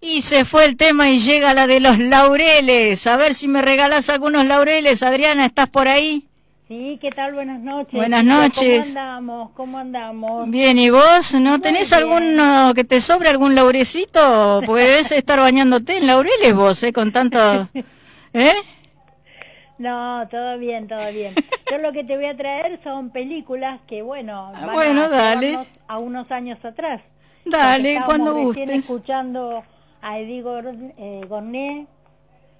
Y se fue el tema y llega la de los laureles. A ver si me regalas algunos laureles. Adriana, ¿estás por ahí? Sí, ¿qué tal? Buenas noches. Buenas noches. ¿Cómo andamos? ¿Cómo andamos? Bien, ¿y vos? ¿No tenés alguno que te sobre algún laurecito? Puedes estar bañándote en laureles vos, ¿eh? Con tanto... ¿Eh? No, todo bien, todo bien. Yo lo que te voy a traer son películas que, bueno, ah, bueno, dale. a unos años atrás. Dale, cuando gustes. escuchando a Eddie eh, Gorné,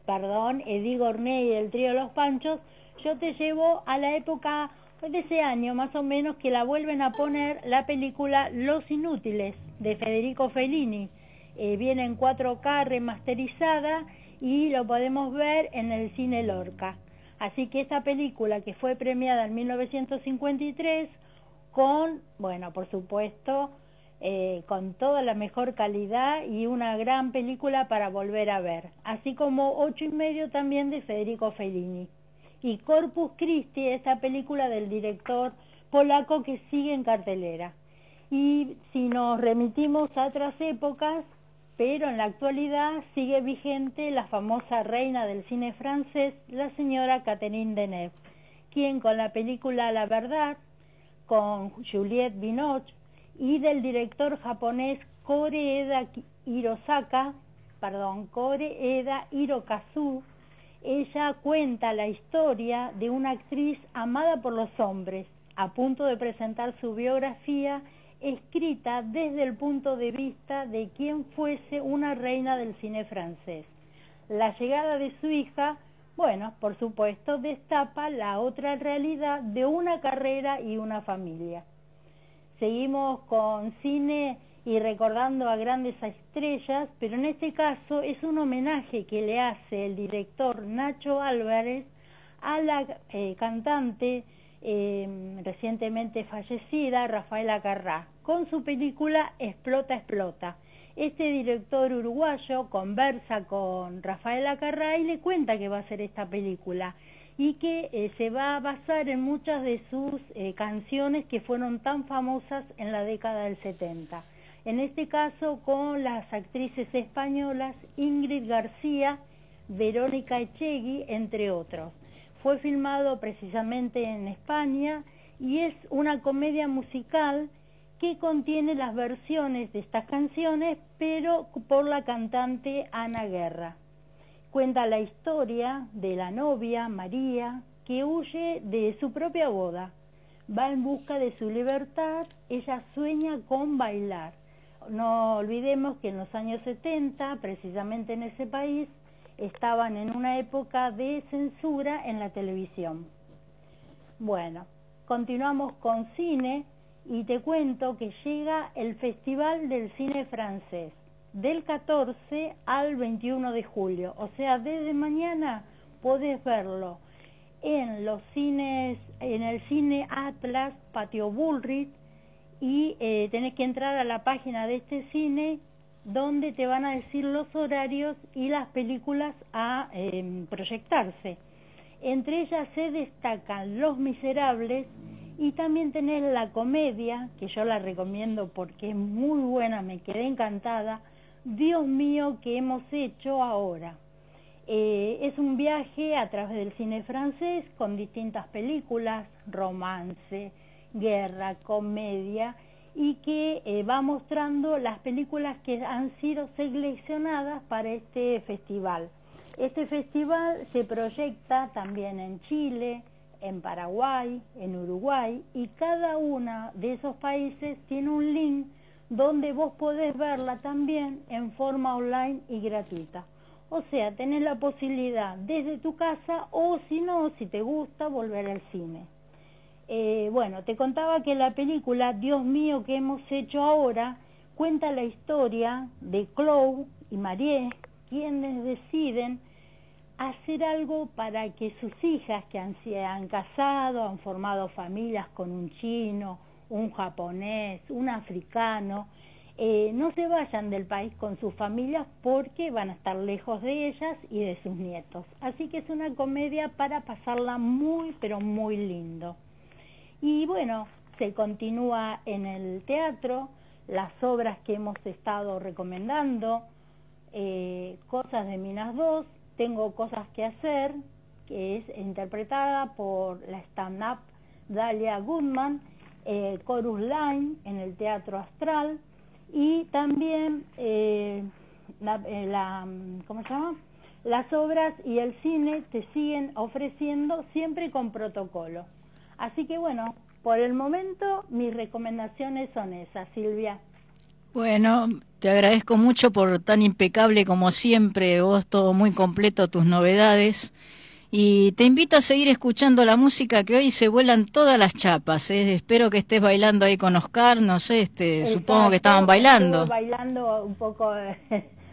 perdón, Eddie Gorné y el trío Los Panchos, yo te llevo a la época de ese año más o menos que la vuelven a poner la película Los Inútiles de Federico Fellini. Eh, viene en 4K remasterizada y lo podemos ver en el cine Lorca. Así que esta película que fue premiada en 1953 con, bueno, por supuesto, eh, con toda la mejor calidad y una gran película para volver a ver, así como ocho y medio también de Federico Fellini. Y Corpus Christi, esta película del director polaco que sigue en cartelera. Y si nos remitimos a otras épocas, pero en la actualidad sigue vigente la famosa reina del cine francés, la señora Catherine Deneuve, quien con la película La Verdad, con Juliette Binoche, y del director japonés Koreeda Hirosaka, perdón, Koreeda Hirokazu, ella cuenta la historia de una actriz amada por los hombres, a punto de presentar su biografía escrita desde el punto de vista de quien fuese una reina del cine francés. La llegada de su hija, bueno, por supuesto, destapa la otra realidad de una carrera y una familia. Seguimos con cine y recordando a grandes estrellas, pero en este caso es un homenaje que le hace el director Nacho Álvarez a la eh, cantante eh, recientemente fallecida Rafaela Carrá con su película Explota, Explota. Este director uruguayo conversa con Rafaela Carrá y le cuenta que va a hacer esta película y que eh, se va a basar en muchas de sus eh, canciones que fueron tan famosas en la década del 70. En este caso con las actrices españolas Ingrid García, Verónica Echegui, entre otros. Fue filmado precisamente en España y es una comedia musical que contiene las versiones de estas canciones, pero por la cantante Ana Guerra cuenta la historia de la novia María que huye de su propia boda. Va en busca de su libertad, ella sueña con bailar. No olvidemos que en los años 70, precisamente en ese país, estaban en una época de censura en la televisión. Bueno, continuamos con cine y te cuento que llega el Festival del Cine Francés del 14 al 21 de julio. O sea, desde mañana podés verlo en los cines, en el cine Atlas, Patio Bullrich, y eh, tenés que entrar a la página de este cine donde te van a decir los horarios y las películas a em, proyectarse. Entre ellas se destacan Los Miserables y también tenés la comedia, que yo la recomiendo porque es muy buena, me quedé encantada, Dios mío, ¿qué hemos hecho ahora? Eh, es un viaje a través del cine francés con distintas películas, romance, guerra, comedia, y que eh, va mostrando las películas que han sido seleccionadas para este festival. Este festival se proyecta también en Chile, en Paraguay, en Uruguay, y cada uno de esos países tiene un link donde vos podés verla también en forma online y gratuita. O sea, tenés la posibilidad desde tu casa o si no, si te gusta, volver al cine. Eh, bueno, te contaba que la película Dios mío que hemos hecho ahora cuenta la historia de Chloe y Marie, quienes deciden hacer algo para que sus hijas que han, se han casado, han formado familias con un chino, un japonés, un africano, eh, no se vayan del país con sus familias porque van a estar lejos de ellas y de sus nietos. Así que es una comedia para pasarla muy, pero muy lindo. Y bueno, se continúa en el teatro, las obras que hemos estado recomendando, eh, Cosas de Minas 2, Tengo Cosas que Hacer, que es interpretada por la stand-up Dalia Goodman, eh, Chorus Line en el Teatro Astral y también eh, eh, la, ¿cómo se llama? Las obras y el cine te siguen ofreciendo siempre con protocolo. Así que bueno, por el momento mis recomendaciones son esas, Silvia. Bueno, te agradezco mucho por tan impecable como siempre, vos todo muy completo, tus novedades. Y te invito a seguir escuchando la música que hoy se vuelan todas las chapas. ¿eh? Espero que estés bailando ahí con Oscar, no sé, este, supongo que estaban bailando. bailando un poco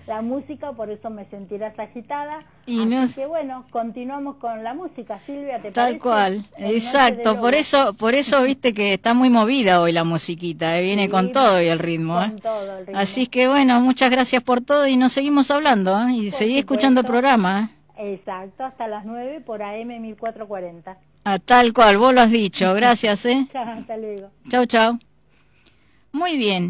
la música, por eso me sentirás agitada. Y Así que bueno, continuamos con la música, Silvia, ¿te Tal cual, exacto, por eso, por eso viste que está muy movida hoy la musiquita, ¿eh? viene con todo y el ritmo. Con ¿eh? todo el ritmo. Así que bueno, muchas gracias por todo y nos seguimos hablando ¿eh? y seguí escuchando el programa. Exacto, hasta las 9 por AM 1440. Ah, tal cual, vos lo has dicho, gracias, ¿eh? hasta luego. Chau, chau. Muy bien.